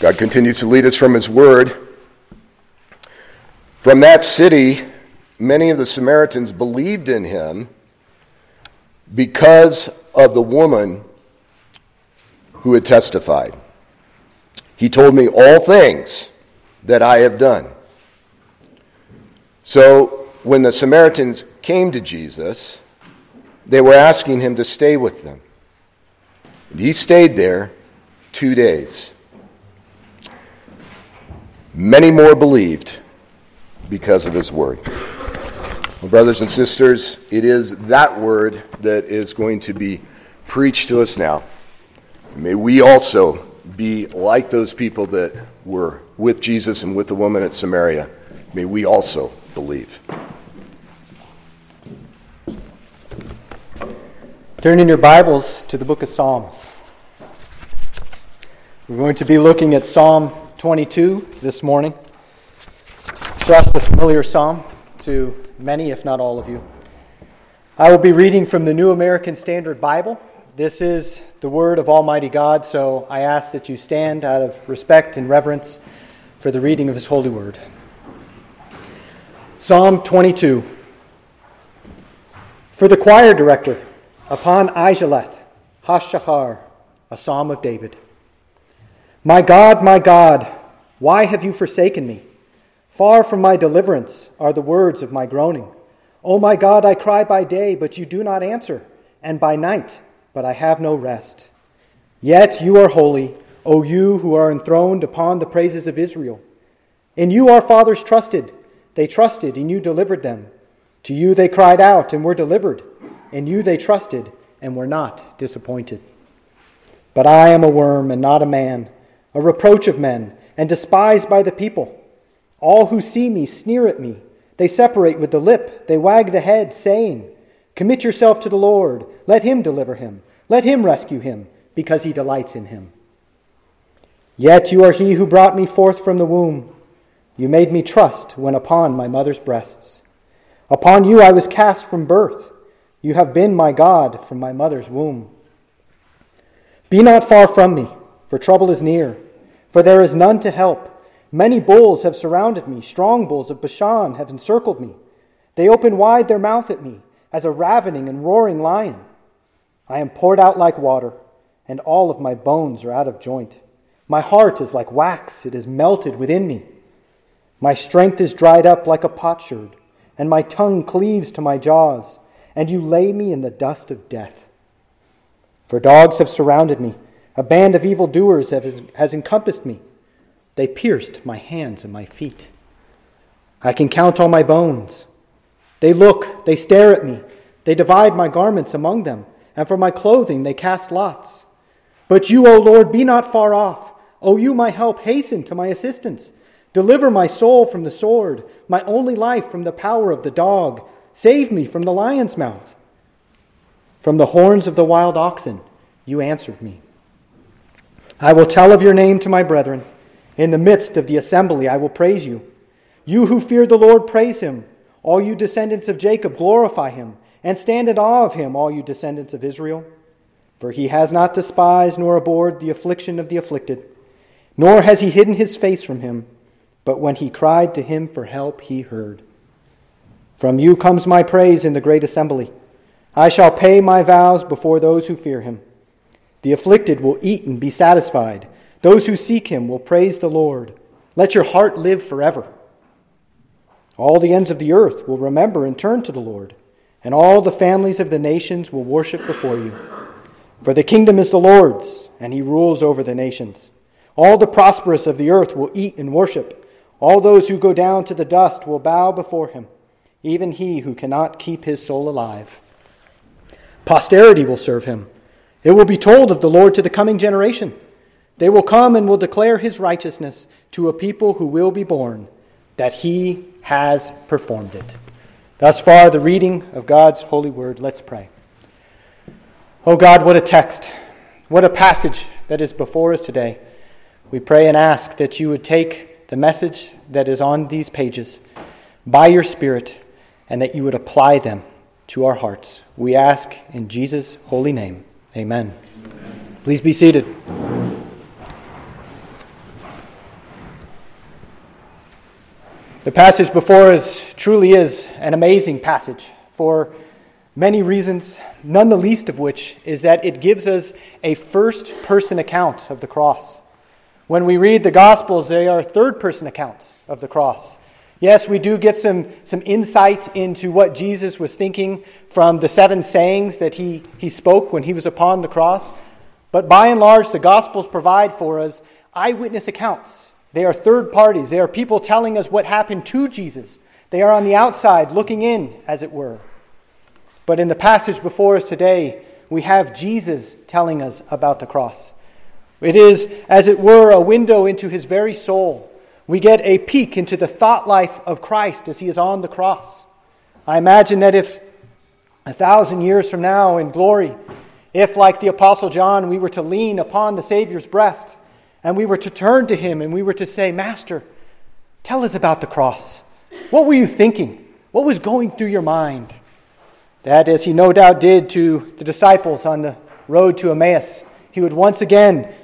God continues to lead us from His Word. From that city, many of the Samaritans believed in him because of the woman who had testified. He told me all things that I have done. So when the Samaritans came to Jesus, they were asking him to stay with them. And he stayed there two days. Many more believed because of his word. Well, brothers and sisters, it is that word that is going to be preached to us now. May we also be like those people that were with Jesus and with the woman at Samaria. May we also believe. Turn in your Bibles to the book of Psalms. We're going to be looking at Psalm 22 this morning. Just a familiar psalm to many, if not all of you. I will be reading from the New American Standard Bible. This is the word of Almighty God, so I ask that you stand out of respect and reverence for the reading of His holy word. Psalm 22. For the choir director, upon Aijeleth, Hashshahar, a psalm of David. My God, my God, why have you forsaken me? Far from my deliverance are the words of my groaning. O my God, I cry by day, but you do not answer, and by night, but I have no rest. Yet you are holy, O you who are enthroned upon the praises of Israel. In you our fathers trusted. They trusted, and you delivered them. To you they cried out, and were delivered. In you they trusted, and were not disappointed. But I am a worm, and not a man, a reproach of men, and despised by the people. All who see me sneer at me. They separate with the lip, they wag the head, saying, Commit yourself to the Lord. Let him deliver him. Let him rescue him, because he delights in him. Yet you are he who brought me forth from the womb. You made me trust when upon my mother's breasts. Upon you I was cast from birth. You have been my God from my mother's womb. Be not far from me, for trouble is near, for there is none to help. Many bulls have surrounded me, strong bulls of Bashan have encircled me. They open wide their mouth at me, as a ravening and roaring lion. I am poured out like water, and all of my bones are out of joint. My heart is like wax, it is melted within me. My strength is dried up like a potsherd, and my tongue cleaves to my jaws, and you lay me in the dust of death. For dogs have surrounded me, a band of evildoers has encompassed me. They pierced my hands and my feet. I can count all my bones. They look, they stare at me. They divide my garments among them, and for my clothing they cast lots. But you, O Lord, be not far off. O you, my help, hasten to my assistance. Deliver my soul from the sword, my only life from the power of the dog. Save me from the lion's mouth. From the horns of the wild oxen, you answered me. I will tell of your name to my brethren. In the midst of the assembly, I will praise you. You who fear the Lord, praise him. All you descendants of Jacob, glorify him, and stand in awe of him, all you descendants of Israel. For he has not despised nor abhorred the affliction of the afflicted, nor has he hidden his face from him. But when he cried to him for help, he heard. From you comes my praise in the great assembly. I shall pay my vows before those who fear him. The afflicted will eat and be satisfied. Those who seek him will praise the Lord. Let your heart live forever. All the ends of the earth will remember and turn to the Lord, and all the families of the nations will worship before you. For the kingdom is the Lord's, and he rules over the nations. All the prosperous of the earth will eat and worship. All those who go down to the dust will bow before him, even he who cannot keep his soul alive. Posterity will serve him. It will be told of the Lord to the coming generation. They will come and will declare his righteousness to a people who will be born, that he has performed it. Thus far, the reading of God's holy word. Let's pray. Oh God, what a text, what a passage that is before us today. We pray and ask that you would take the message that is on these pages by your Spirit and that you would apply them to our hearts. We ask in Jesus' holy name. Amen. Amen. Please be seated. The passage before us truly is an amazing passage for many reasons, none the least of which is that it gives us a first person account of the cross. When we read the Gospels, they are third person accounts of the cross. Yes, we do get some, some insight into what Jesus was thinking from the seven sayings that he, he spoke when he was upon the cross. But by and large, the Gospels provide for us eyewitness accounts they are third parties. They are people telling us what happened to Jesus. They are on the outside looking in, as it were. But in the passage before us today, we have Jesus telling us about the cross. It is, as it were, a window into his very soul. We get a peek into the thought life of Christ as he is on the cross. I imagine that if a thousand years from now in glory, if, like the Apostle John, we were to lean upon the Savior's breast, and we were to turn to him and we were to say, Master, tell us about the cross. What were you thinking? What was going through your mind? That, as he no doubt did to the disciples on the road to Emmaus, he would once again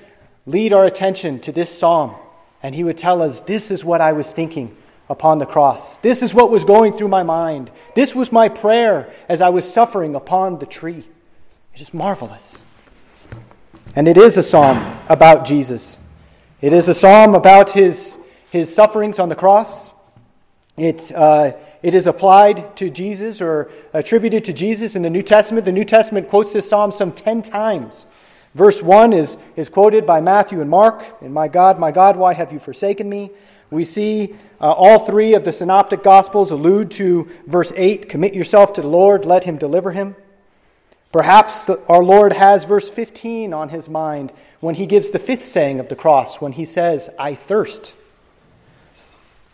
lead our attention to this psalm and he would tell us, This is what I was thinking upon the cross. This is what was going through my mind. This was my prayer as I was suffering upon the tree. It is marvelous. And it is a psalm about Jesus. It is a psalm about his, his sufferings on the cross. It, uh, it is applied to Jesus or attributed to Jesus in the New Testament. The New Testament quotes this psalm some 10 times. Verse 1 is, is quoted by Matthew and Mark. And my God, my God, why have you forsaken me? We see uh, all three of the synoptic gospels allude to verse 8 commit yourself to the Lord, let him deliver him. Perhaps the, our Lord has verse 15 on his mind when he gives the fifth saying of the cross, when he says, I thirst.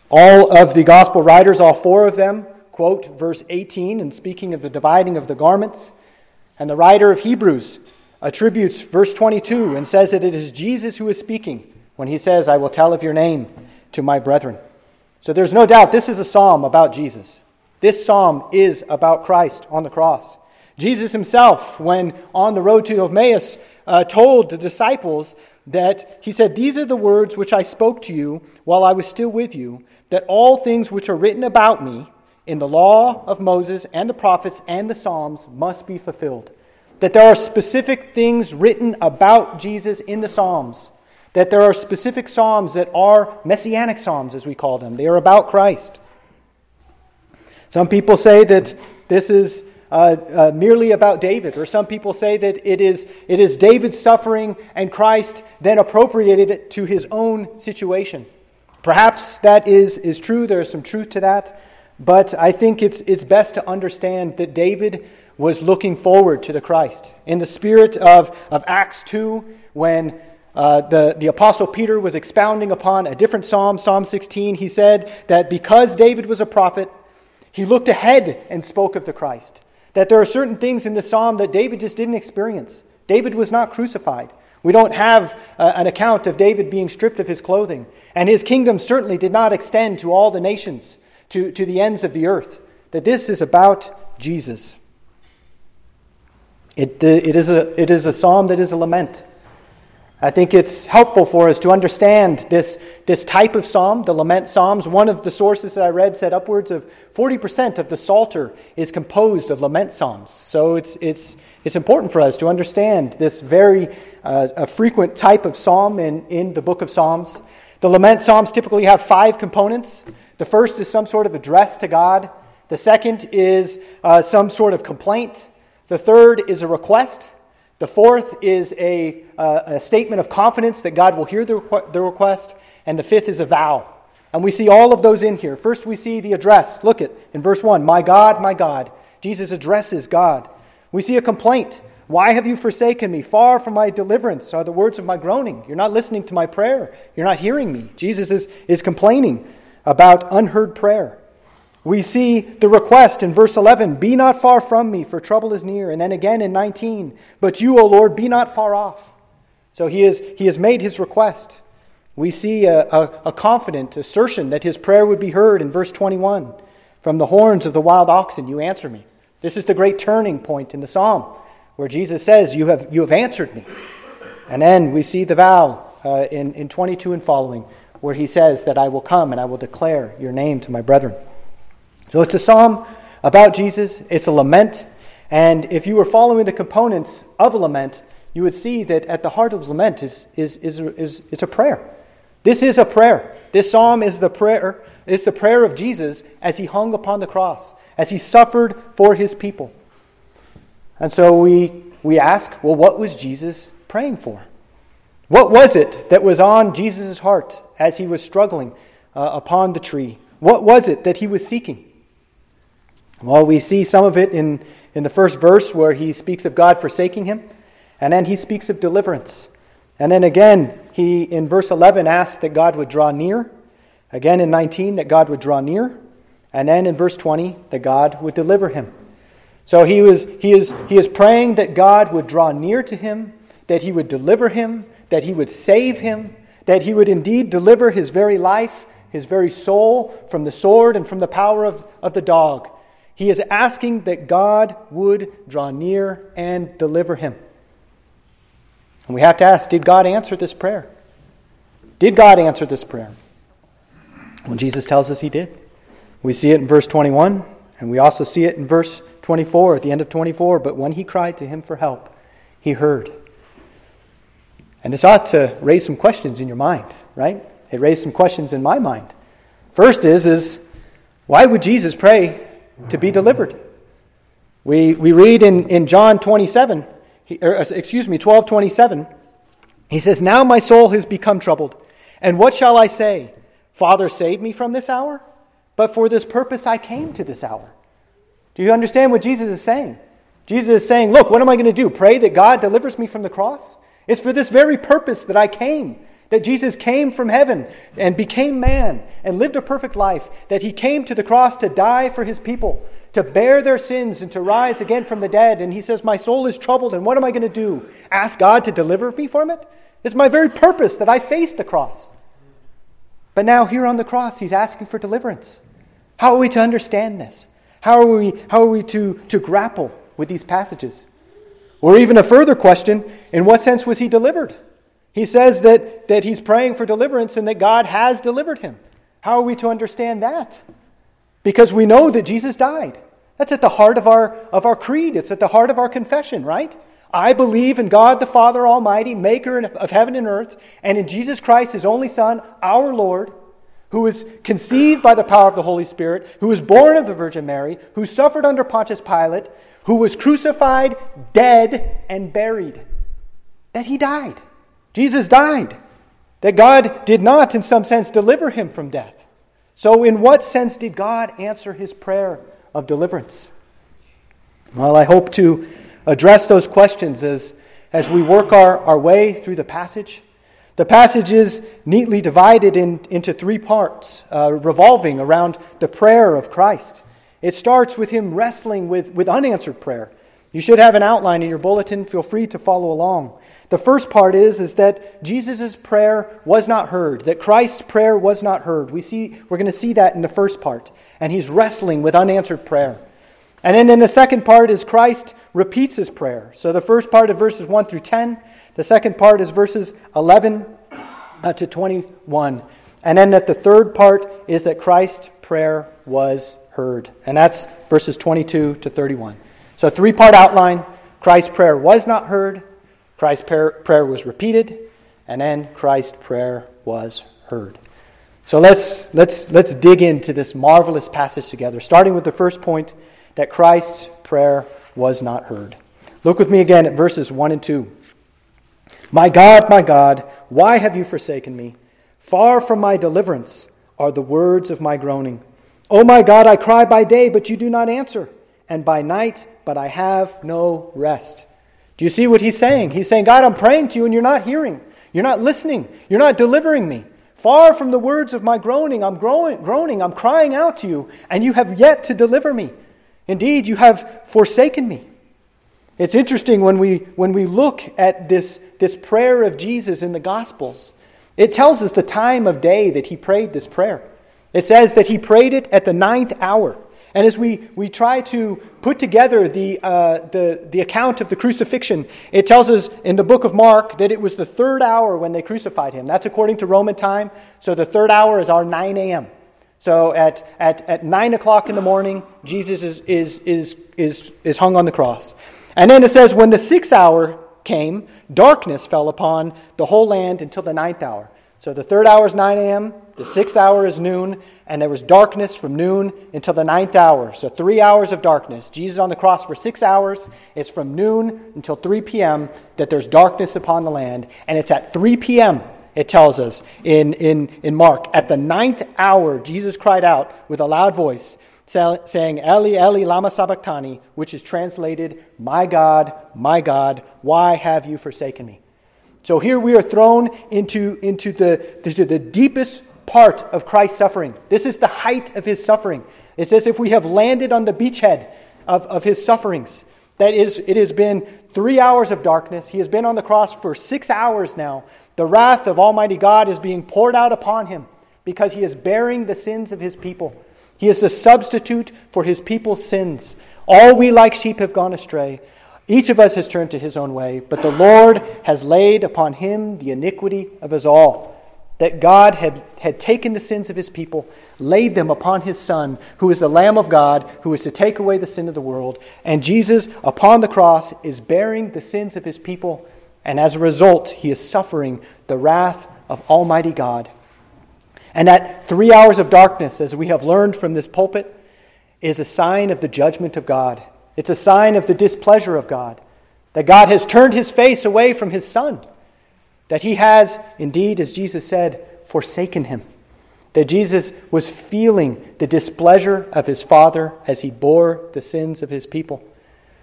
All of the gospel writers, all four of them, quote verse 18 and speaking of the dividing of the garments. And the writer of Hebrews attributes verse 22 and says that it is Jesus who is speaking when he says, I will tell of your name to my brethren. So there's no doubt this is a psalm about Jesus. This psalm is about Christ on the cross. Jesus himself, when on the road to Emmaus, uh, told the disciples that he said, These are the words which I spoke to you while I was still with you, that all things which are written about me in the law of Moses and the prophets and the Psalms must be fulfilled. That there are specific things written about Jesus in the Psalms. That there are specific Psalms that are messianic Psalms, as we call them. They are about Christ. Some people say that this is uh, uh, merely about David, or some people say that it is, it is David's suffering and Christ then appropriated it to his own situation. Perhaps that is, is true, there is some truth to that, but I think it's, it's best to understand that David was looking forward to the Christ. In the spirit of, of Acts 2, when uh, the, the Apostle Peter was expounding upon a different psalm, Psalm 16, he said that because David was a prophet, he looked ahead and spoke of the Christ. That there are certain things in the psalm that David just didn't experience. David was not crucified. We don't have uh, an account of David being stripped of his clothing. And his kingdom certainly did not extend to all the nations, to, to the ends of the earth. That this is about Jesus. It, it, is a, it is a psalm that is a lament. I think it's helpful for us to understand this, this type of psalm, the lament psalms. One of the sources that I read said upwards of 40% of the Psalter is composed of lament psalms. So it's, it's, it's important for us to understand this very uh, frequent type of psalm in, in the book of Psalms. The lament psalms typically have five components. The first is some sort of address to God, the second is uh, some sort of complaint, the third is a request. The fourth is a, uh, a statement of confidence that God will hear the, requ- the request. And the fifth is a vow. And we see all of those in here. First, we see the address. Look at in verse 1 My God, my God. Jesus addresses God. We see a complaint. Why have you forsaken me? Far from my deliverance are the words of my groaning. You're not listening to my prayer. You're not hearing me. Jesus is, is complaining about unheard prayer. We see the request in verse 11 Be not far from me, for trouble is near. And then again in 19, But you, O Lord, be not far off. So he, is, he has made his request. We see a, a, a confident assertion that his prayer would be heard in verse 21 From the horns of the wild oxen, you answer me. This is the great turning point in the psalm where Jesus says, You have, you have answered me. And then we see the vow uh, in, in 22 and following where he says that I will come and I will declare your name to my brethren. So it's a psalm about Jesus, it's a lament. And if you were following the components of a lament, you would see that at the heart of lament is, is, is, is, is a prayer. This is a prayer. This psalm is the prayer, it's the prayer of Jesus as he hung upon the cross, as he suffered for his people. And so we, we ask, well, what was Jesus praying for? What was it that was on Jesus' heart as he was struggling uh, upon the tree? What was it that he was seeking? Well, we see some of it in, in the first verse where he speaks of God forsaking him, and then he speaks of deliverance. And then again, he in verse 11 asks that God would draw near. Again in 19, that God would draw near. And then in verse 20, that God would deliver him. So he, was, he, is, he is praying that God would draw near to him, that he would deliver him, that he would save him, that he would indeed deliver his very life, his very soul from the sword and from the power of, of the dog. He is asking that God would draw near and deliver him. And we have to ask did God answer this prayer? Did God answer this prayer? Well, Jesus tells us he did. We see it in verse 21, and we also see it in verse 24, at the end of 24. But when he cried to him for help, he heard. And this ought to raise some questions in your mind, right? It raised some questions in my mind. First is, is why would Jesus pray to be delivered? We, we read in, in John 27, he, or, uh, excuse me, 12 27, he says, Now my soul has become troubled. And what shall I say? Father, save me from this hour? But for this purpose I came to this hour. Do you understand what Jesus is saying? Jesus is saying, Look, what am I going to do? Pray that God delivers me from the cross? It's for this very purpose that I came. That Jesus came from heaven and became man and lived a perfect life. That he came to the cross to die for his people, to bear their sins and to rise again from the dead. And he says, My soul is troubled, and what am I going to do? Ask God to deliver me from it? It's my very purpose that I face the cross. But now, here on the cross, he's asking for deliverance. How are we to understand this? How are we, how are we to, to grapple with these passages? Or even a further question in what sense was he delivered? He says that, that he's praying for deliverance and that God has delivered him. How are we to understand that? Because we know that Jesus died. That's at the heart of our, of our creed, it's at the heart of our confession, right? I believe in God the Father Almighty, maker of heaven and earth, and in Jesus Christ, his only Son, our Lord, who was conceived by the power of the Holy Spirit, who was born of the Virgin Mary, who suffered under Pontius Pilate, who was crucified, dead, and buried. That he died. Jesus died. That God did not, in some sense, deliver him from death. So, in what sense did God answer his prayer of deliverance? Well, I hope to address those questions as, as we work our, our way through the passage. The passage is neatly divided in, into three parts, uh, revolving around the prayer of Christ. It starts with him wrestling with, with unanswered prayer. You should have an outline in your bulletin. Feel free to follow along. The first part is, is that Jesus' prayer was not heard, that Christ's prayer was not heard. We see, we're going to see that in the first part. And he's wrestling with unanswered prayer. And then in the second part is Christ repeats his prayer. So the first part of verses 1 through 10, the second part is verses 11 uh, to 21. And then that the third part is that Christ's prayer was heard. And that's verses 22 to 31. So, three part outline Christ's prayer was not heard, Christ's prayer was repeated, and then Christ's prayer was heard. So let's, let's, let's dig into this marvelous passage together, starting with the first point that Christ's prayer was not heard. Look with me again at verses 1 and 2. My God, my God, why have you forsaken me? Far from my deliverance are the words of my groaning. Oh my God, I cry by day, but you do not answer, and by night, but I have no rest. Do you see what he's saying? He's saying, God, I'm praying to you, and you're not hearing. You're not listening. You're not delivering me. Far from the words of my groaning, I'm groaning, I'm crying out to you, and you have yet to deliver me. Indeed, you have forsaken me. It's interesting when we, when we look at this, this prayer of Jesus in the Gospels, it tells us the time of day that he prayed this prayer. It says that he prayed it at the ninth hour. And as we, we try to put together the, uh, the, the account of the crucifixion, it tells us in the book of Mark that it was the third hour when they crucified him. That's according to Roman time. So the third hour is our 9 a.m. So at, at, at 9 o'clock in the morning, Jesus is, is, is, is, is hung on the cross. And then it says, when the sixth hour came, darkness fell upon the whole land until the ninth hour. So the third hour is 9 a.m., the sixth hour is noon, and there was darkness from noon until the ninth hour. So three hours of darkness. Jesus on the cross for six hours. It's from noon until 3 p.m. that there's darkness upon the land. And it's at 3 p.m., it tells us in, in, in Mark. At the ninth hour, Jesus cried out with a loud voice, saying, Eli, Eli, lama sabachthani, which is translated, My God, my God, why have you forsaken me? So here we are thrown into, into, the, the deepest part of Christ's suffering. This is the height of his suffering. It's as if we have landed on the beachhead of, of his sufferings. That is, it has been three hours of darkness. He has been on the cross for six hours now. The wrath of Almighty God is being poured out upon him because he is bearing the sins of his people. He is the substitute for his people's sins. All we like sheep have gone astray. Each of us has turned to his own way, but the Lord has laid upon him the iniquity of us all. That God had, had taken the sins of his people, laid them upon his Son, who is the Lamb of God, who is to take away the sin of the world. And Jesus, upon the cross, is bearing the sins of his people, and as a result, he is suffering the wrath of Almighty God. And that three hours of darkness, as we have learned from this pulpit, is a sign of the judgment of God it's a sign of the displeasure of God, that God has turned his face away from his Son, that he has, indeed, as Jesus said, forsaken him, that Jesus was feeling the displeasure of his Father as he bore the sins of his people.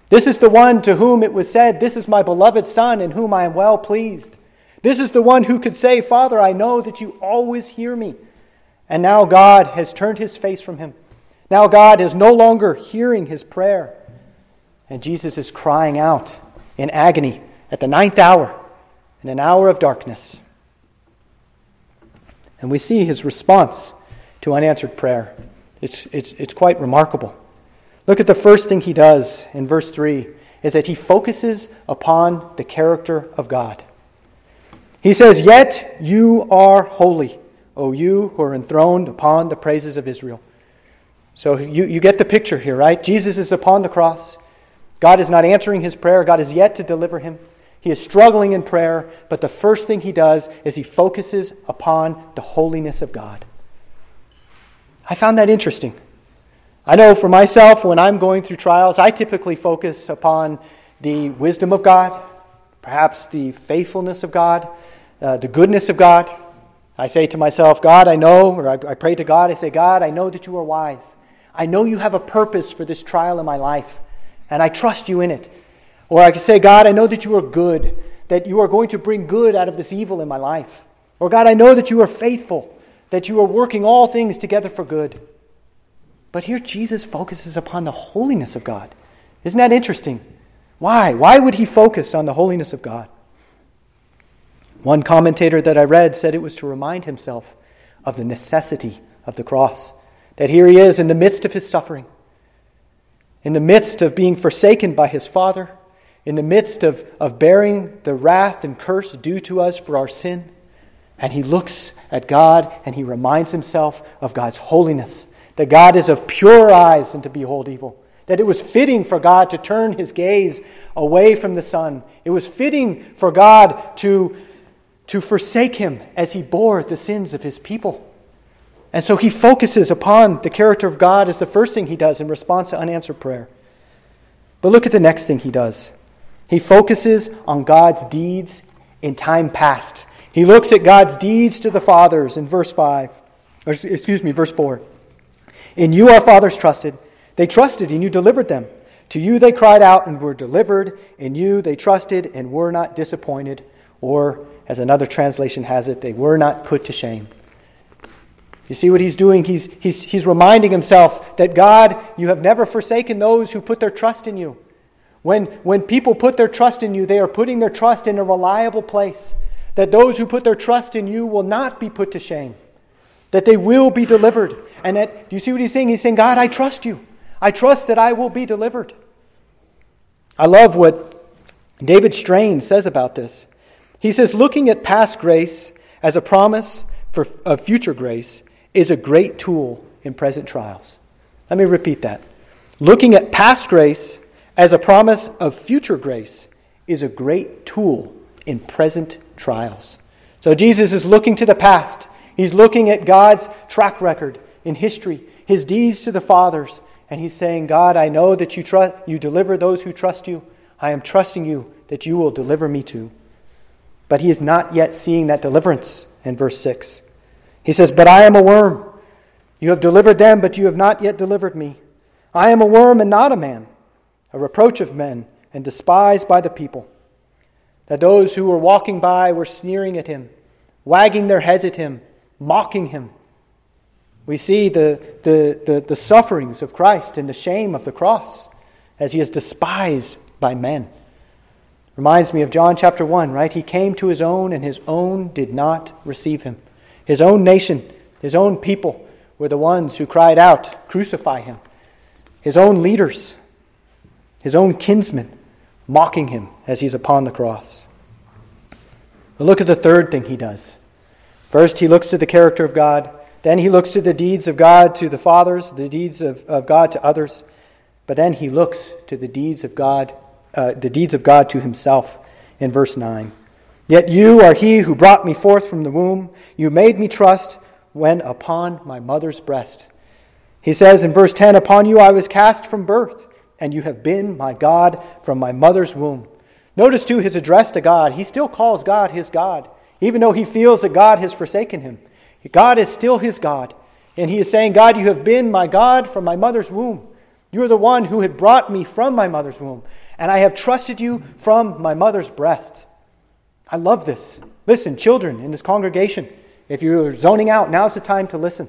This is the one to whom it was said, This is my beloved Son in whom I am well pleased. This is the one who could say, Father, I know that you always hear me. And now God has turned his face from him. Now God is no longer hearing his prayer. And Jesus is crying out in agony at the ninth hour, in an hour of darkness. And we see his response to unanswered prayer. It's, it's, it's quite remarkable. Look at the first thing he does in verse 3 is that he focuses upon the character of God. He says, Yet you are holy, O you who are enthroned upon the praises of Israel. So you, you get the picture here, right? Jesus is upon the cross. God is not answering his prayer. God is yet to deliver him. He is struggling in prayer, but the first thing he does is he focuses upon the holiness of God. I found that interesting. I know for myself, when I'm going through trials, I typically focus upon the wisdom of God, perhaps the faithfulness of God, uh, the goodness of God. I say to myself, God, I know, or I, I pray to God, I say, God, I know that you are wise. I know you have a purpose for this trial in my life and I trust you in it. Or I can say, God, I know that you are good, that you are going to bring good out of this evil in my life. Or God, I know that you are faithful, that you are working all things together for good. But here Jesus focuses upon the holiness of God. Isn't that interesting? Why? Why would he focus on the holiness of God? One commentator that I read said it was to remind himself of the necessity of the cross. That here he is in the midst of his suffering in the midst of being forsaken by his Father, in the midst of, of bearing the wrath and curse due to us for our sin. And he looks at God and he reminds himself of God's holiness, that God is of pure eyes and to behold evil, that it was fitting for God to turn his gaze away from the Son. It was fitting for God to, to forsake him as he bore the sins of his people. And so he focuses upon the character of God as the first thing he does in response to unanswered prayer. But look at the next thing he does. He focuses on God's deeds in time past. He looks at God's deeds to the fathers in verse 5, or excuse me, verse 4. In you our fathers trusted. They trusted and you delivered them. To you they cried out and were delivered. In you they trusted and were not disappointed. Or, as another translation has it, they were not put to shame. You see what he's doing? He's, he's, he's reminding himself that God, you have never forsaken those who put their trust in you. When, when people put their trust in you, they are putting their trust in a reliable place. That those who put their trust in you will not be put to shame. That they will be delivered. And that, do you see what he's saying? He's saying, God, I trust you. I trust that I will be delivered. I love what David Strain says about this. He says, looking at past grace as a promise for, of future grace is a great tool in present trials. Let me repeat that. Looking at past grace as a promise of future grace is a great tool in present trials. So Jesus is looking to the past. He's looking at God's track record in history, his deeds to the fathers, and he's saying, God, I know that you, trust, you deliver those who trust you. I am trusting you that you will deliver me too. But he is not yet seeing that deliverance in verse 6. He says, But I am a worm. You have delivered them, but you have not yet delivered me. I am a worm and not a man, a reproach of men, and despised by the people. That those who were walking by were sneering at him, wagging their heads at him, mocking him. We see the, the, the, the sufferings of Christ and the shame of the cross as he is despised by men. Reminds me of John chapter 1, right? He came to his own, and his own did not receive him. His own nation, his own people were the ones who cried out, Crucify him. His own leaders, his own kinsmen, mocking him as he's upon the cross. But look at the third thing he does. First, he looks to the character of God. Then he looks to the deeds of God to the fathers, the deeds of, of God to others. But then he looks to the deeds of God, uh, the deeds of God to himself in verse 9. Yet you are he who brought me forth from the womb. You made me trust when upon my mother's breast. He says in verse 10 Upon you I was cast from birth, and you have been my God from my mother's womb. Notice, too, his address to God. He still calls God his God, even though he feels that God has forsaken him. God is still his God. And he is saying, God, you have been my God from my mother's womb. You are the one who had brought me from my mother's womb, and I have trusted you from my mother's breast. I love this. Listen, children in this congregation, if you're zoning out, now's the time to listen.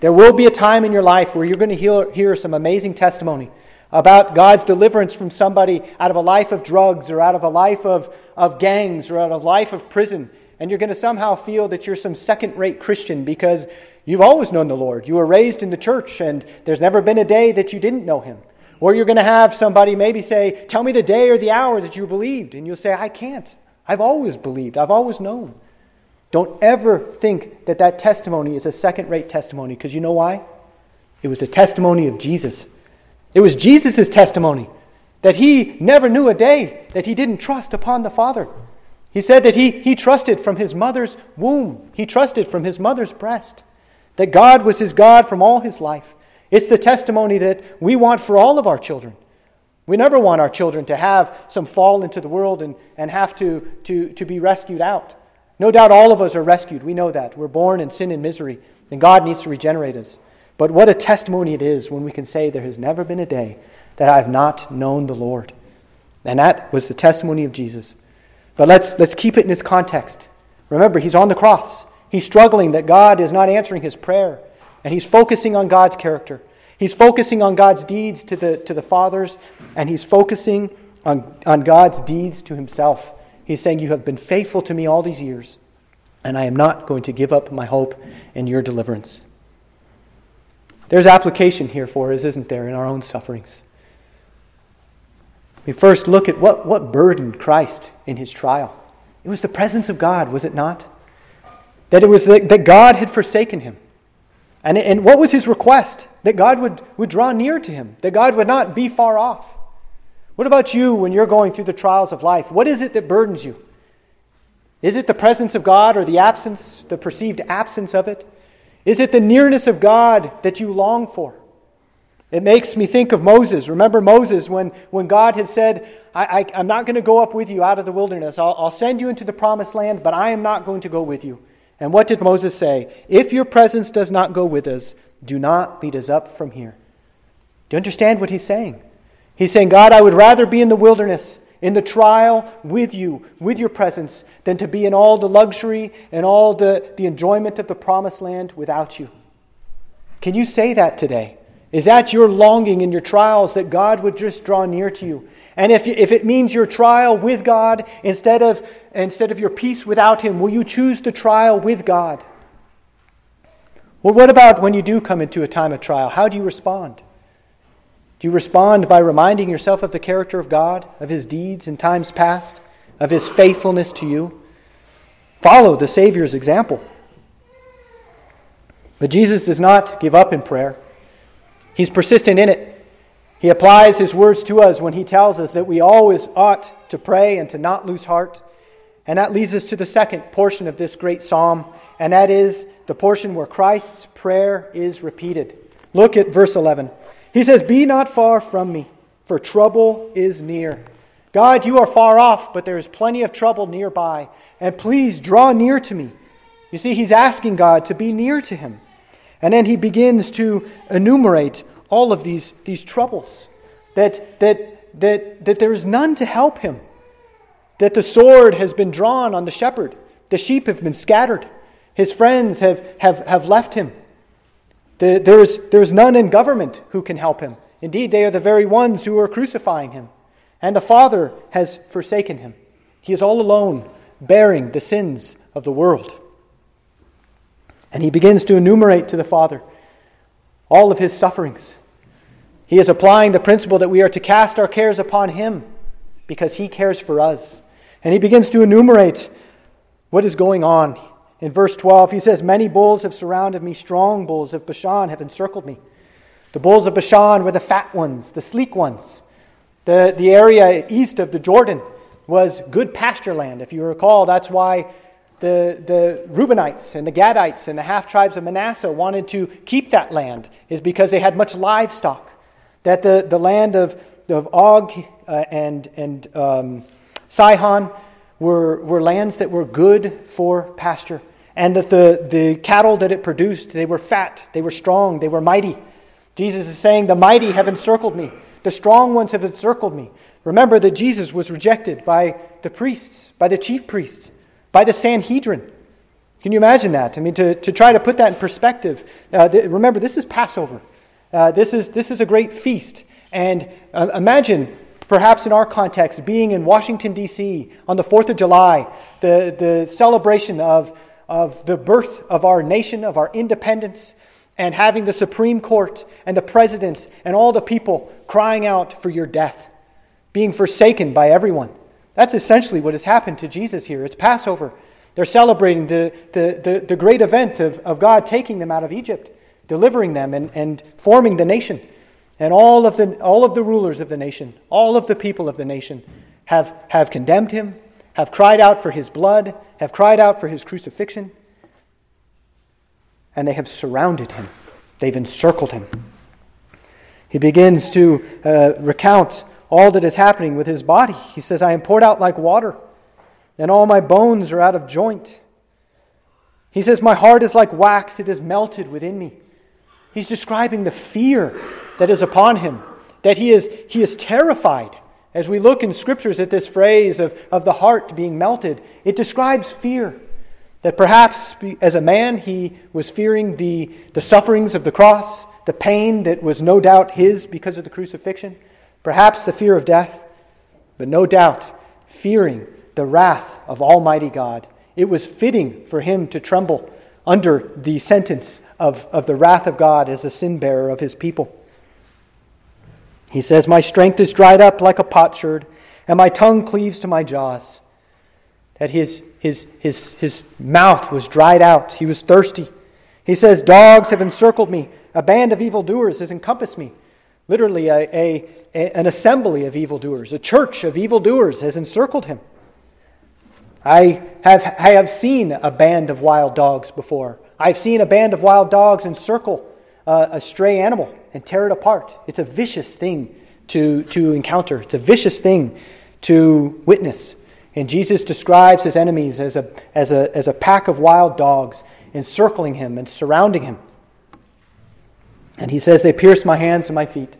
There will be a time in your life where you're going to hear, hear some amazing testimony about God's deliverance from somebody out of a life of drugs or out of a life of, of gangs or out of a life of prison. And you're going to somehow feel that you're some second rate Christian because you've always known the Lord. You were raised in the church and there's never been a day that you didn't know Him. Or you're going to have somebody maybe say, Tell me the day or the hour that you believed. And you'll say, I can't. I've always believed. I've always known. Don't ever think that that testimony is a second rate testimony because you know why? It was a testimony of Jesus. It was Jesus' testimony that he never knew a day that he didn't trust upon the Father. He said that he, he trusted from his mother's womb, he trusted from his mother's breast, that God was his God from all his life. It's the testimony that we want for all of our children. We never want our children to have some fall into the world and, and have to, to, to be rescued out. No doubt all of us are rescued. We know that. We're born in sin and misery, and God needs to regenerate us. But what a testimony it is when we can say, There has never been a day that I have not known the Lord. And that was the testimony of Jesus. But let's, let's keep it in its context. Remember, he's on the cross. He's struggling that God is not answering his prayer, and he's focusing on God's character. He's focusing on God's deeds to the, to the fathers, and he's focusing on, on God's deeds to himself. He's saying, You have been faithful to me all these years, and I am not going to give up my hope in your deliverance. There's application here for us, isn't there, in our own sufferings? We first look at what, what burdened Christ in his trial. It was the presence of God, was it not? That it was that, that God had forsaken him. And, and what was his request? That God would, would draw near to him, that God would not be far off. What about you when you're going through the trials of life? What is it that burdens you? Is it the presence of God or the absence, the perceived absence of it? Is it the nearness of God that you long for? It makes me think of Moses. Remember Moses when, when God had said, I, am not going to go up with you out of the wilderness. I'll, I'll send you into the promised land, but I am not going to go with you. And what did Moses say? If your presence does not go with us, do not lead us up from here. Do you understand what he's saying? He's saying, God, I would rather be in the wilderness, in the trial with you, with your presence, than to be in all the luxury and all the, the enjoyment of the promised land without you. Can you say that today? Is that your longing in your trials that God would just draw near to you? And if, if it means your trial with God instead of, instead of your peace without Him, will you choose the trial with God? Well, what about when you do come into a time of trial? How do you respond? Do you respond by reminding yourself of the character of God, of his deeds in times past, of his faithfulness to you? Follow the Savior's example. But Jesus does not give up in prayer. He's persistent in it. He applies his words to us when he tells us that we always ought to pray and to not lose heart. And that leads us to the second portion of this great psalm, and that is the portion where Christ's prayer is repeated. Look at verse 11. He says, Be not far from me, for trouble is near. God, you are far off, but there is plenty of trouble nearby, and please draw near to me. You see, he's asking God to be near to him. And then he begins to enumerate all of these, these troubles that, that, that, that there is none to help him, that the sword has been drawn on the shepherd, the sheep have been scattered, his friends have, have, have left him. The, there, is, there is none in government who can help him. Indeed, they are the very ones who are crucifying him. And the Father has forsaken him. He is all alone, bearing the sins of the world. And he begins to enumerate to the Father all of his sufferings. He is applying the principle that we are to cast our cares upon him because he cares for us. And he begins to enumerate what is going on in verse 12, he says, Many bulls have surrounded me, strong bulls of Bashan have encircled me. The bulls of Bashan were the fat ones, the sleek ones. The, the area east of the Jordan was good pasture land. If you recall, that's why the, the Reubenites and the Gadites and the half tribes of Manasseh wanted to keep that land, is because they had much livestock. That the, the land of, of Og uh, and, and um, Sihon were, were lands that were good for pasture and that the, the cattle that it produced, they were fat, they were strong, they were mighty. Jesus is saying, The mighty have encircled me, the strong ones have encircled me. Remember that Jesus was rejected by the priests, by the chief priests, by the Sanhedrin. Can you imagine that? I mean, to, to try to put that in perspective, uh, th- remember, this is Passover. Uh, this, is, this is a great feast. And uh, imagine, perhaps in our context, being in Washington, D.C. on the 4th of July, the, the celebration of of the birth of our nation, of our independence, and having the Supreme Court and the president and all the people crying out for your death, being forsaken by everyone. That's essentially what has happened to Jesus here. It's Passover. They're celebrating the, the, the, the great event of, of God taking them out of Egypt, delivering them, and, and forming the nation. And all of, the, all of the rulers of the nation, all of the people of the nation have, have condemned him, have cried out for his blood, have cried out for his crucifixion, and they have surrounded him. They've encircled him. He begins to uh, recount all that is happening with his body. He says, I am poured out like water, and all my bones are out of joint. He says, My heart is like wax, it is melted within me. He's describing the fear that is upon him, that he is, he is terrified. As we look in scriptures at this phrase of, of the heart being melted, it describes fear. That perhaps as a man he was fearing the, the sufferings of the cross, the pain that was no doubt his because of the crucifixion, perhaps the fear of death, but no doubt fearing the wrath of Almighty God. It was fitting for him to tremble under the sentence of, of the wrath of God as the sin bearer of his people. He says, My strength is dried up like a potsherd, and my tongue cleaves to my jaws. That his, his, his, his mouth was dried out. He was thirsty. He says, Dogs have encircled me. A band of evildoers has encompassed me. Literally, a, a, a, an assembly of evildoers, a church of evildoers has encircled him. I have, I have seen a band of wild dogs before. I've seen a band of wild dogs encircle uh, a stray animal and tear it apart. It's a vicious thing to, to encounter, it's a vicious thing to witness. And Jesus describes his enemies as a, as a, as a pack of wild dogs encircling him and surrounding him. And he says, They pierced my hands and my feet.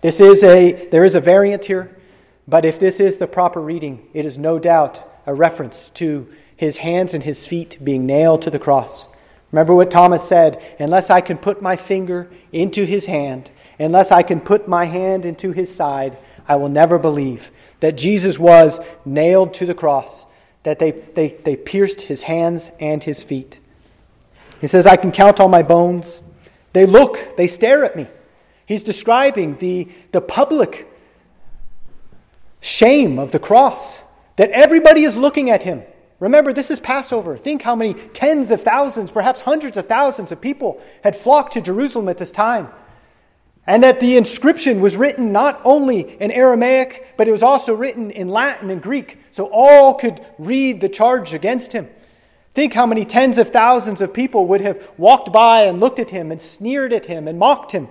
This is a, there is a variant here, but if this is the proper reading, it is no doubt a reference to his hands and his feet being nailed to the cross. Remember what Thomas said unless I can put my finger into his hand, unless I can put my hand into his side, I will never believe that Jesus was nailed to the cross, that they, they, they pierced his hands and his feet. He says, I can count all my bones. They look, they stare at me. He's describing the, the public shame of the cross, that everybody is looking at him. Remember, this is Passover. Think how many tens of thousands, perhaps hundreds of thousands of people had flocked to Jerusalem at this time. And that the inscription was written not only in Aramaic, but it was also written in Latin and Greek, so all could read the charge against him. Think how many tens of thousands of people would have walked by and looked at him and sneered at him and mocked him.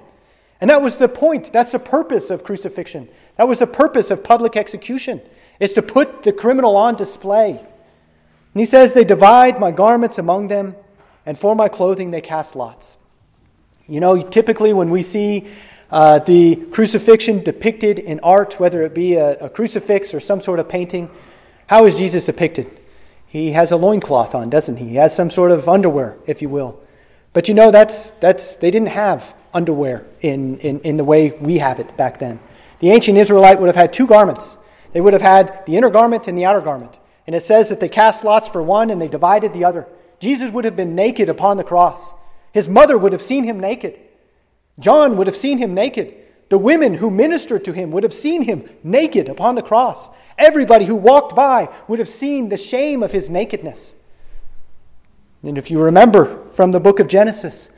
And that was the point. That's the purpose of crucifixion. That was the purpose of public execution, is to put the criminal on display. And he says, They divide my garments among them, and for my clothing they cast lots. You know, typically when we see uh, the crucifixion depicted in art, whether it be a, a crucifix or some sort of painting, how is Jesus depicted? He has a loincloth on, doesn't he? He has some sort of underwear, if you will. But you know, that's, that's, they didn't have underwear in, in, in the way we have it back then. The ancient Israelite would have had two garments. They would have had the inner garment and the outer garment. And it says that they cast lots for one and they divided the other. Jesus would have been naked upon the cross. His mother would have seen him naked. John would have seen him naked. The women who ministered to him would have seen him naked upon the cross. Everybody who walked by would have seen the shame of his nakedness. And if you remember from the book of Genesis,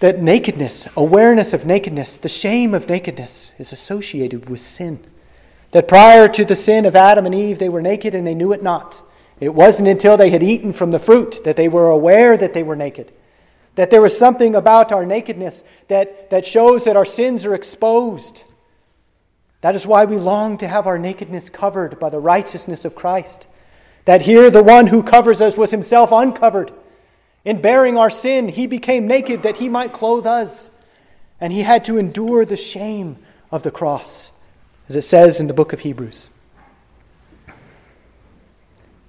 that nakedness, awareness of nakedness, the shame of nakedness is associated with sin. That prior to the sin of Adam and Eve, they were naked and they knew it not. It wasn't until they had eaten from the fruit that they were aware that they were naked. That there was something about our nakedness that, that shows that our sins are exposed. That is why we long to have our nakedness covered by the righteousness of Christ. That here the one who covers us was himself uncovered. In bearing our sin, he became naked that he might clothe us. And he had to endure the shame of the cross, as it says in the book of Hebrews.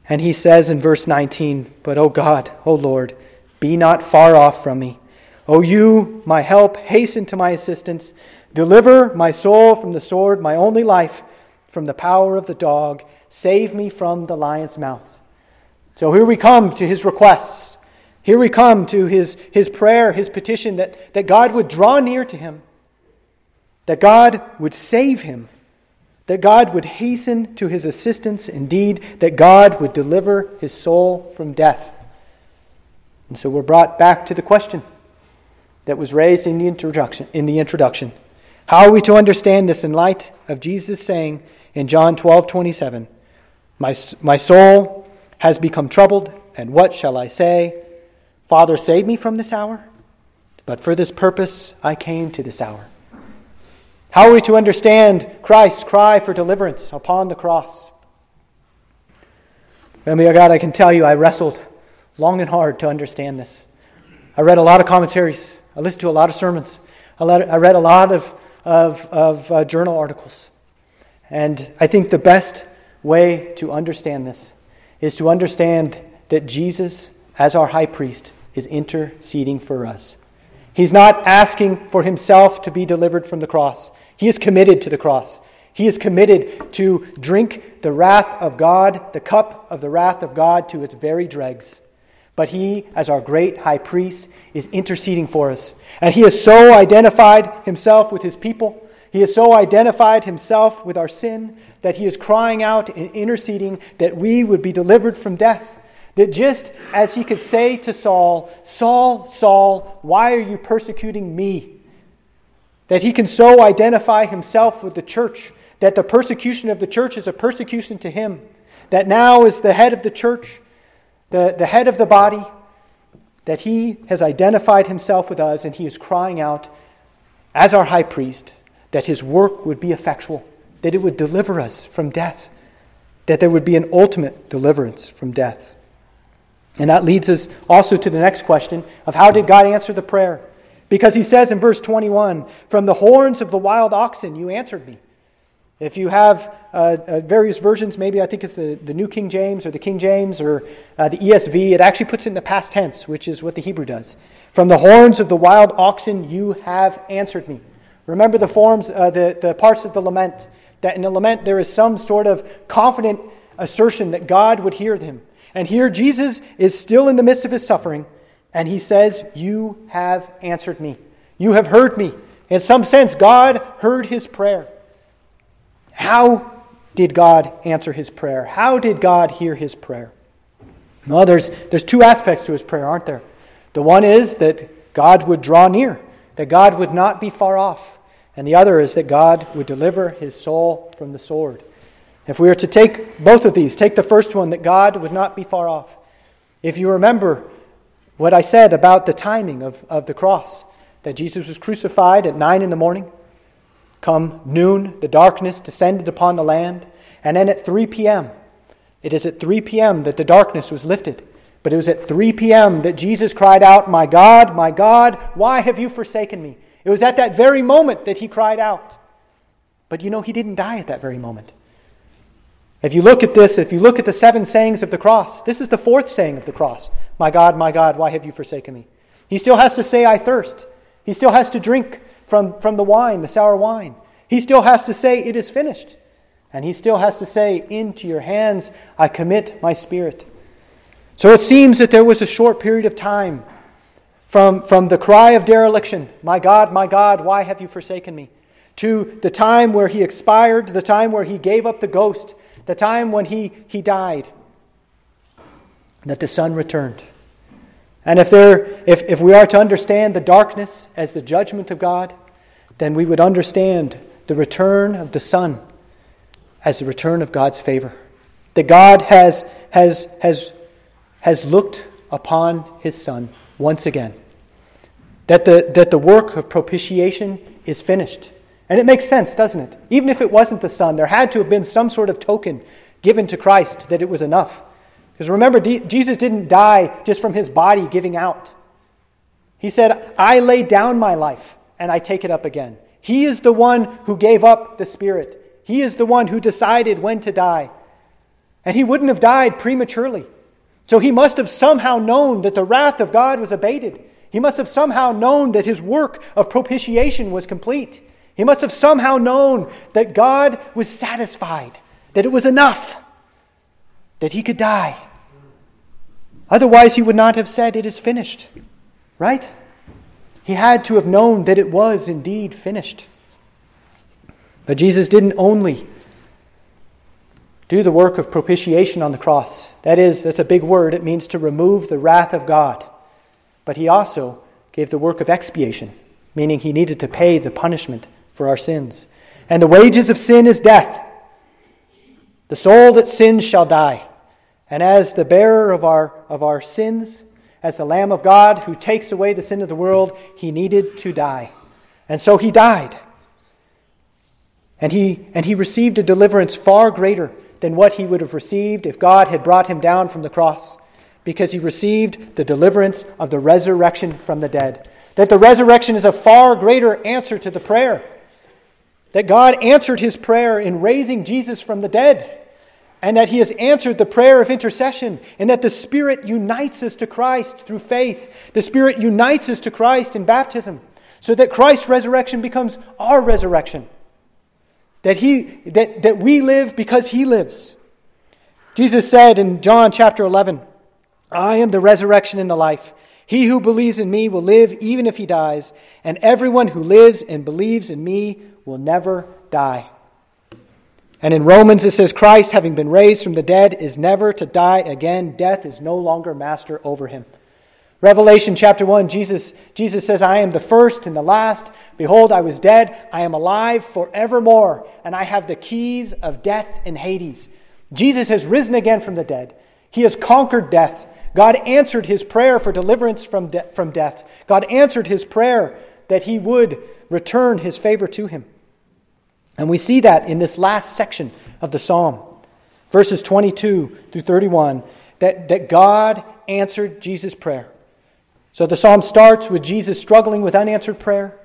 And he says in verse 19, But, O God, O Lord, be not far off from me. O you, my help, hasten to my assistance. Deliver my soul from the sword, my only life, from the power of the dog. Save me from the lion's mouth. So here we come to his requests. Here we come to his, his prayer, his petition that, that God would draw near to him, that God would save him, that God would hasten to his assistance, indeed, that God would deliver his soul from death. And so we're brought back to the question that was raised in the introduction. In the introduction. How are we to understand this in light of Jesus saying in John 12 27, My, my soul has become troubled, and what shall I say? Father, save me from this hour. But for this purpose I came to this hour. How are we to understand Christ's cry for deliverance upon the cross? Family of God, I can tell you I wrestled long and hard to understand this. I read a lot of commentaries, I listened to a lot of sermons, I read a lot of, of, of uh, journal articles. And I think the best way to understand this is to understand that Jesus, as our high priest, is interceding for us. He's not asking for himself to be delivered from the cross. He is committed to the cross. He is committed to drink the wrath of God, the cup of the wrath of God, to its very dregs. But he, as our great high priest, is interceding for us. And he has so identified himself with his people. He has so identified himself with our sin that he is crying out and interceding that we would be delivered from death. That just as he could say to Saul, Saul, Saul, why are you persecuting me? That he can so identify himself with the church, that the persecution of the church is a persecution to him. That now, is the head of the church, the, the head of the body, that he has identified himself with us and he is crying out, as our high priest, that his work would be effectual, that it would deliver us from death, that there would be an ultimate deliverance from death. And that leads us also to the next question of how did God answer the prayer? Because he says in verse 21 From the horns of the wild oxen you answered me. If you have uh, uh, various versions, maybe I think it's the, the New King James or the King James or uh, the ESV, it actually puts it in the past tense, which is what the Hebrew does. From the horns of the wild oxen you have answered me. Remember the forms, uh, the, the parts of the lament, that in the lament there is some sort of confident assertion that God would hear them. And here Jesus is still in the midst of his suffering, and he says, You have answered me. You have heard me, In some sense, God heard his prayer. How did God answer his prayer? How did God hear his prayer? Well, there's, there's two aspects to his prayer, aren't there? The one is that God would draw near, that God would not be far off. And the other is that God would deliver his soul from the sword. If we were to take both of these, take the first one, that God would not be far off. If you remember what I said about the timing of, of the cross, that Jesus was crucified at 9 in the morning, come noon, the darkness descended upon the land, and then at 3 p.m., it is at 3 p.m. that the darkness was lifted. But it was at 3 p.m. that Jesus cried out, My God, my God, why have you forsaken me? It was at that very moment that he cried out. But you know, he didn't die at that very moment. If you look at this, if you look at the seven sayings of the cross, this is the fourth saying of the cross My God, my God, why have you forsaken me? He still has to say, I thirst. He still has to drink from, from the wine, the sour wine. He still has to say, It is finished. And he still has to say, Into your hands I commit my spirit. So it seems that there was a short period of time from, from the cry of dereliction, My God, my God, why have you forsaken me? to the time where he expired, the time where he gave up the ghost, the time when he, he died, that the sun returned. And if, there, if, if we are to understand the darkness as the judgment of God, then we would understand the return of the sun as the return of God's favor. That God has, has, has, has looked upon his Son once again. That the, that the work of propitiation is finished. And it makes sense, doesn't it? Even if it wasn't the Son, there had to have been some sort of token given to Christ that it was enough. Because remember, Jesus didn't die just from his body giving out. He said, I lay down my life and I take it up again. He is the one who gave up the Spirit. He is the one who decided when to die. And he wouldn't have died prematurely. So he must have somehow known that the wrath of God was abated. He must have somehow known that his work of propitiation was complete. He must have somehow known that God was satisfied, that it was enough, that he could die. Otherwise, he would not have said, It is finished. Right? He had to have known that it was indeed finished. But Jesus didn't only do the work of propitiation on the cross. That is, that's a big word. It means to remove the wrath of God. But he also gave the work of expiation, meaning he needed to pay the punishment for our sins. And the wages of sin is death. The soul that sins shall die. And as the bearer of our, of our sins, as the Lamb of God who takes away the sin of the world, he needed to die. And so he died. And he, and he received a deliverance far greater than what he would have received if God had brought him down from the cross, because he received the deliverance of the resurrection from the dead. That the resurrection is a far greater answer to the prayer. That God answered his prayer in raising Jesus from the dead and that he has answered the prayer of intercession, and that the Spirit unites us to Christ through faith. The Spirit unites us to Christ in baptism, so that Christ's resurrection becomes our resurrection. That, he, that, that we live because he lives. Jesus said in John chapter 11, I am the resurrection and the life. He who believes in me will live even if he dies, and everyone who lives and believes in me will never die. And in Romans it says, Christ, having been raised from the dead, is never to die again. Death is no longer master over him. Revelation chapter 1, Jesus, Jesus says, I am the first and the last. Behold, I was dead. I am alive forevermore, and I have the keys of death and Hades. Jesus has risen again from the dead. He has conquered death. God answered his prayer for deliverance from, de- from death. God answered his prayer that he would return his favor to him. And we see that in this last section of the psalm, verses 22 through 31, that, that God answered Jesus' prayer. So the psalm starts with Jesus struggling with unanswered prayer.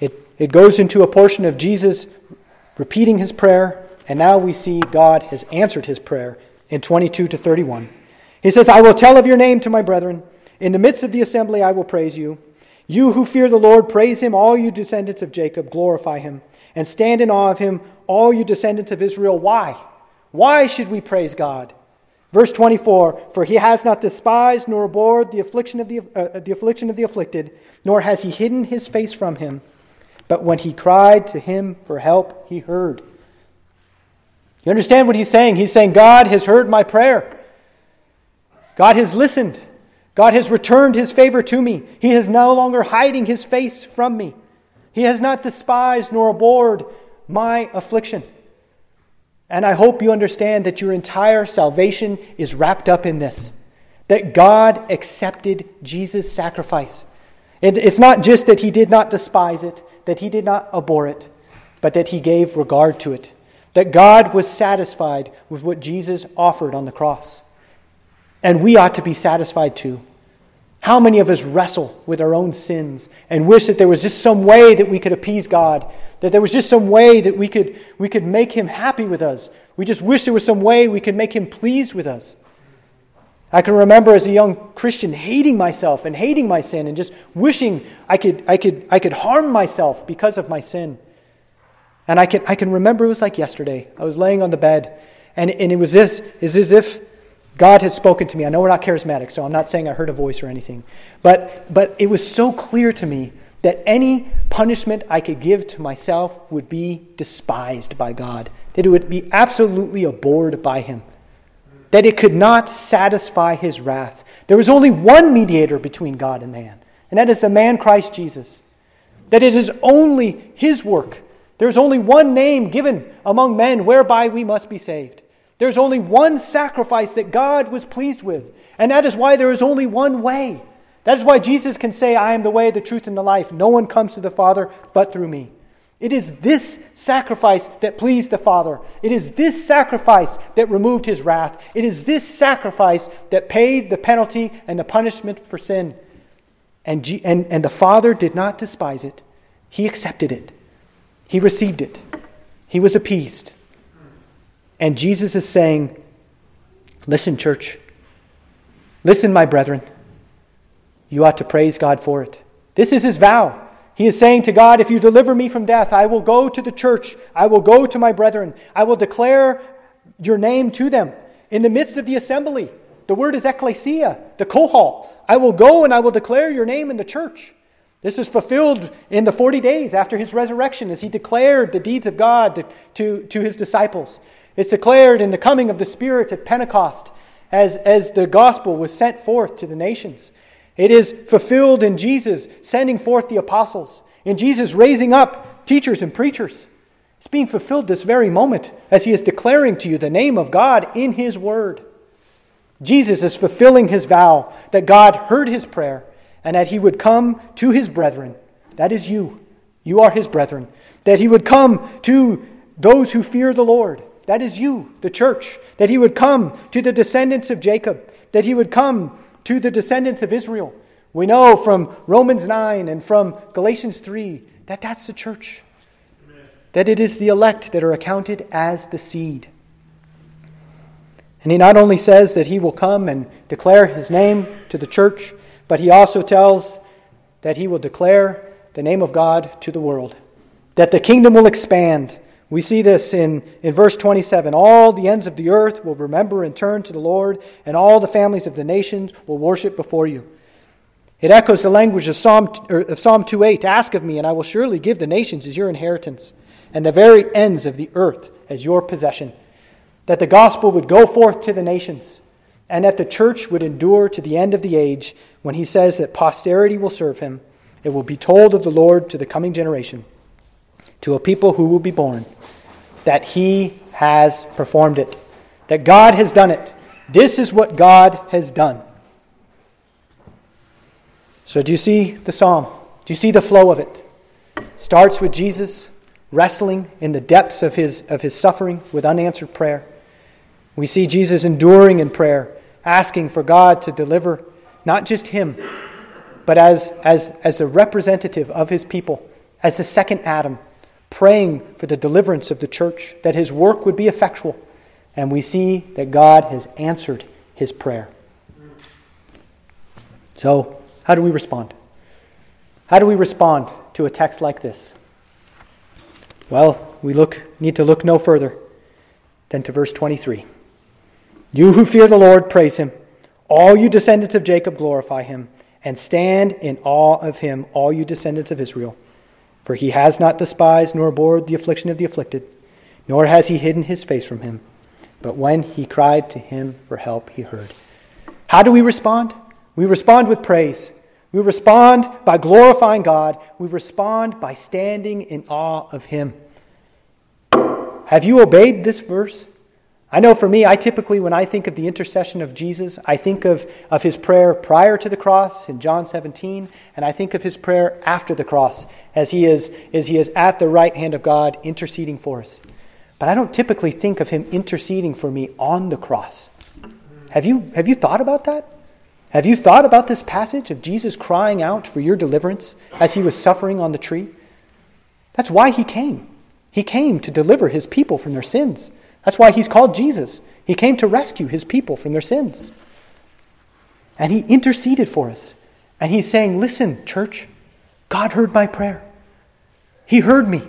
It, it goes into a portion of Jesus repeating his prayer, and now we see God has answered his prayer in 22 to 31. He says, I will tell of your name to my brethren. In the midst of the assembly, I will praise you. You who fear the Lord, praise him. All you descendants of Jacob, glorify him and stand in awe of him, all you descendants of Israel. Why? Why should we praise God? Verse 24 For he has not despised nor abhorred the affliction of the, uh, the affliction of the afflicted, nor has he hidden his face from him. But when he cried to him for help, he heard. You understand what he's saying? He's saying, God has heard my prayer. God has listened. God has returned his favor to me. He is no longer hiding his face from me. He has not despised nor abhorred my affliction. And I hope you understand that your entire salvation is wrapped up in this that God accepted Jesus' sacrifice. it's not just that he did not despise it, that he did not abhor it, but that he gave regard to it. That God was satisfied with what Jesus offered on the cross. And we ought to be satisfied too. How many of us wrestle with our own sins and wish that there was just some way that we could appease God, that there was just some way that we could, we could make Him happy with us? We just wish there was some way we could make Him pleased with us. I can remember as a young Christian hating myself and hating my sin and just wishing I could, I could, I could harm myself because of my sin. And I can, I can remember it was like yesterday. I was laying on the bed, and, and it was this, is as if God has spoken to me. I know we're not charismatic, so I'm not saying I heard a voice or anything. But, but it was so clear to me that any punishment I could give to myself would be despised by God, that it would be absolutely abhorred by Him, that it could not satisfy His wrath. There was only one mediator between God and man, and that is the man Christ Jesus. That it is only His work. There is only one name given among men whereby we must be saved. There's only one sacrifice that God was pleased with, and that is why there is only one way. That is why Jesus can say, I am the way, the truth, and the life. No one comes to the Father but through me. It is this sacrifice that pleased the Father. It is this sacrifice that removed his wrath. It is this sacrifice that paid the penalty and the punishment for sin. And, G- and, and the Father did not despise it, he accepted it, he received it, he was appeased. And Jesus is saying, Listen, church. Listen, my brethren. You ought to praise God for it. This is his vow. He is saying to God, If you deliver me from death, I will go to the church. I will go to my brethren. I will declare your name to them in the midst of the assembly. The word is ecclesia, the kohal. I will go and I will declare your name in the church. This is fulfilled in the 40 days after his resurrection as he declared the deeds of God to, to his disciples. It's declared in the coming of the Spirit at Pentecost as, as the gospel was sent forth to the nations. It is fulfilled in Jesus sending forth the apostles, in Jesus raising up teachers and preachers. It's being fulfilled this very moment as he is declaring to you the name of God in his word. Jesus is fulfilling his vow that God heard his prayer and that he would come to his brethren. That is you. You are his brethren. That he would come to those who fear the Lord that is you, the church. That he would come to the descendants of Jacob. That he would come to the descendants of Israel. We know from Romans 9 and from Galatians 3 that that's the church. Amen. That it is the elect that are accounted as the seed. And he not only says that he will come and declare his name to the church, but he also tells that he will declare the name of God to the world. That the kingdom will expand we see this in, in verse 27. All the ends of the earth will remember and turn to the Lord, and all the families of the nations will worship before you. It echoes the language of Psalm, of Psalm 2.8. Ask of me, and I will surely give the nations as your inheritance, and the very ends of the earth as your possession. That the gospel would go forth to the nations, and that the church would endure to the end of the age when he says that posterity will serve him. It will be told of the Lord to the coming generation to a people who will be born that He has performed it, that God has done it. This is what God has done. So, do you see the psalm? Do you see the flow of it? Starts with Jesus wrestling in the depths of his, of his suffering with unanswered prayer. We see Jesus enduring in prayer, asking for God to deliver not just him, but as, as, as the representative of his people, as the second Adam, praying for the deliverance of the church, that his work would be effectual. And we see that God has answered his prayer. So, how do we respond? How do we respond to a text like this? Well, we look, need to look no further than to verse 23. You who fear the Lord, praise him. All you descendants of Jacob, glorify him. And stand in awe of him, all you descendants of Israel. For he has not despised nor abhorred the affliction of the afflicted, nor has he hidden his face from him. But when he cried to him for help, he heard. How do we respond? We respond with praise. We respond by glorifying God. We respond by standing in awe of him. Have you obeyed this verse? I know for me, I typically, when I think of the intercession of Jesus, I think of, of his prayer prior to the cross in John 17, and I think of his prayer after the cross as he is, as he is at the right hand of God interceding for us. But I don't typically think of him interceding for me on the cross. Have you, have you thought about that? Have you thought about this passage of Jesus crying out for your deliverance as he was suffering on the tree? That's why he came. He came to deliver his people from their sins. That's why he's called Jesus. He came to rescue his people from their sins. And he interceded for us. And he's saying, Listen, church, God heard my prayer. He heard me.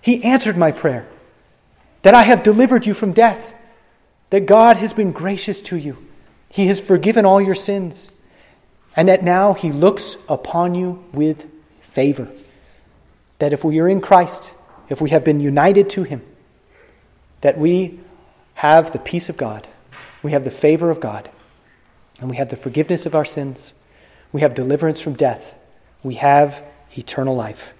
He answered my prayer. That I have delivered you from death. That God has been gracious to you. He has forgiven all your sins. And that now he looks upon you with favor. That if we are in Christ, if we have been united to him, that we have the peace of God, we have the favor of God, and we have the forgiveness of our sins, we have deliverance from death, we have eternal life,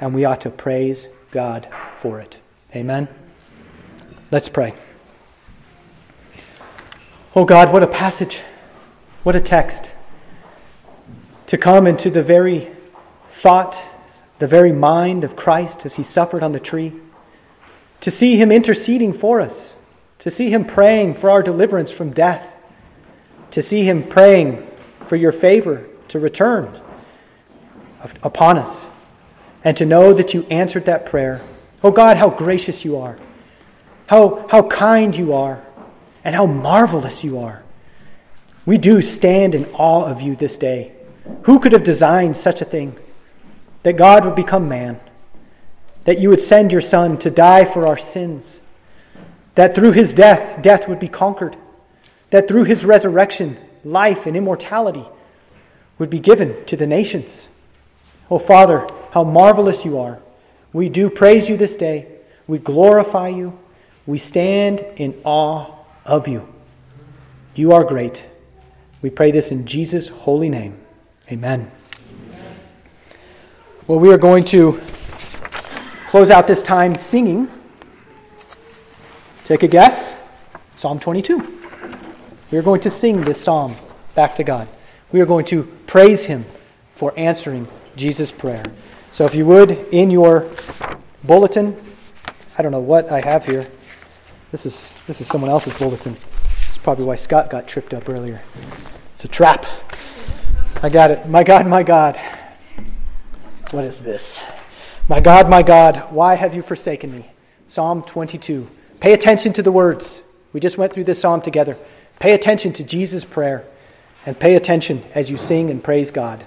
and we ought to praise God for it. Amen. Let's pray. Oh God, what a passage, what a text. To come into the very thought, the very mind of Christ as he suffered on the tree to see him interceding for us, to see him praying for our deliverance from death, to see him praying for your favor to return upon us, and to know that you answered that prayer. Oh God, how gracious you are, how, how kind you are, and how marvelous you are. We do stand in awe of you this day. Who could have designed such a thing? That God would become man that you would send your Son to die for our sins, that through his death, death would be conquered, that through his resurrection, life and immortality would be given to the nations. Oh, Father, how marvelous you are. We do praise you this day. We glorify you. We stand in awe of you. You are great. We pray this in Jesus' holy name. Amen. Well, we are going to close out this time singing. Take a guess. Psalm 22. We are going to sing this psalm back to God. We are going to praise Him for answering Jesus' prayer. So, if you would, in your bulletin, I don't know what I have here. This is this is someone else's bulletin. It's probably why Scott got tripped up earlier. It's a trap. I got it. My God, my God. What is this? My God, my God, why have you forsaken me? Psalm 22. Pay attention to the words. We just went through this psalm together. Pay attention to Jesus' prayer and pay attention as you sing and praise God.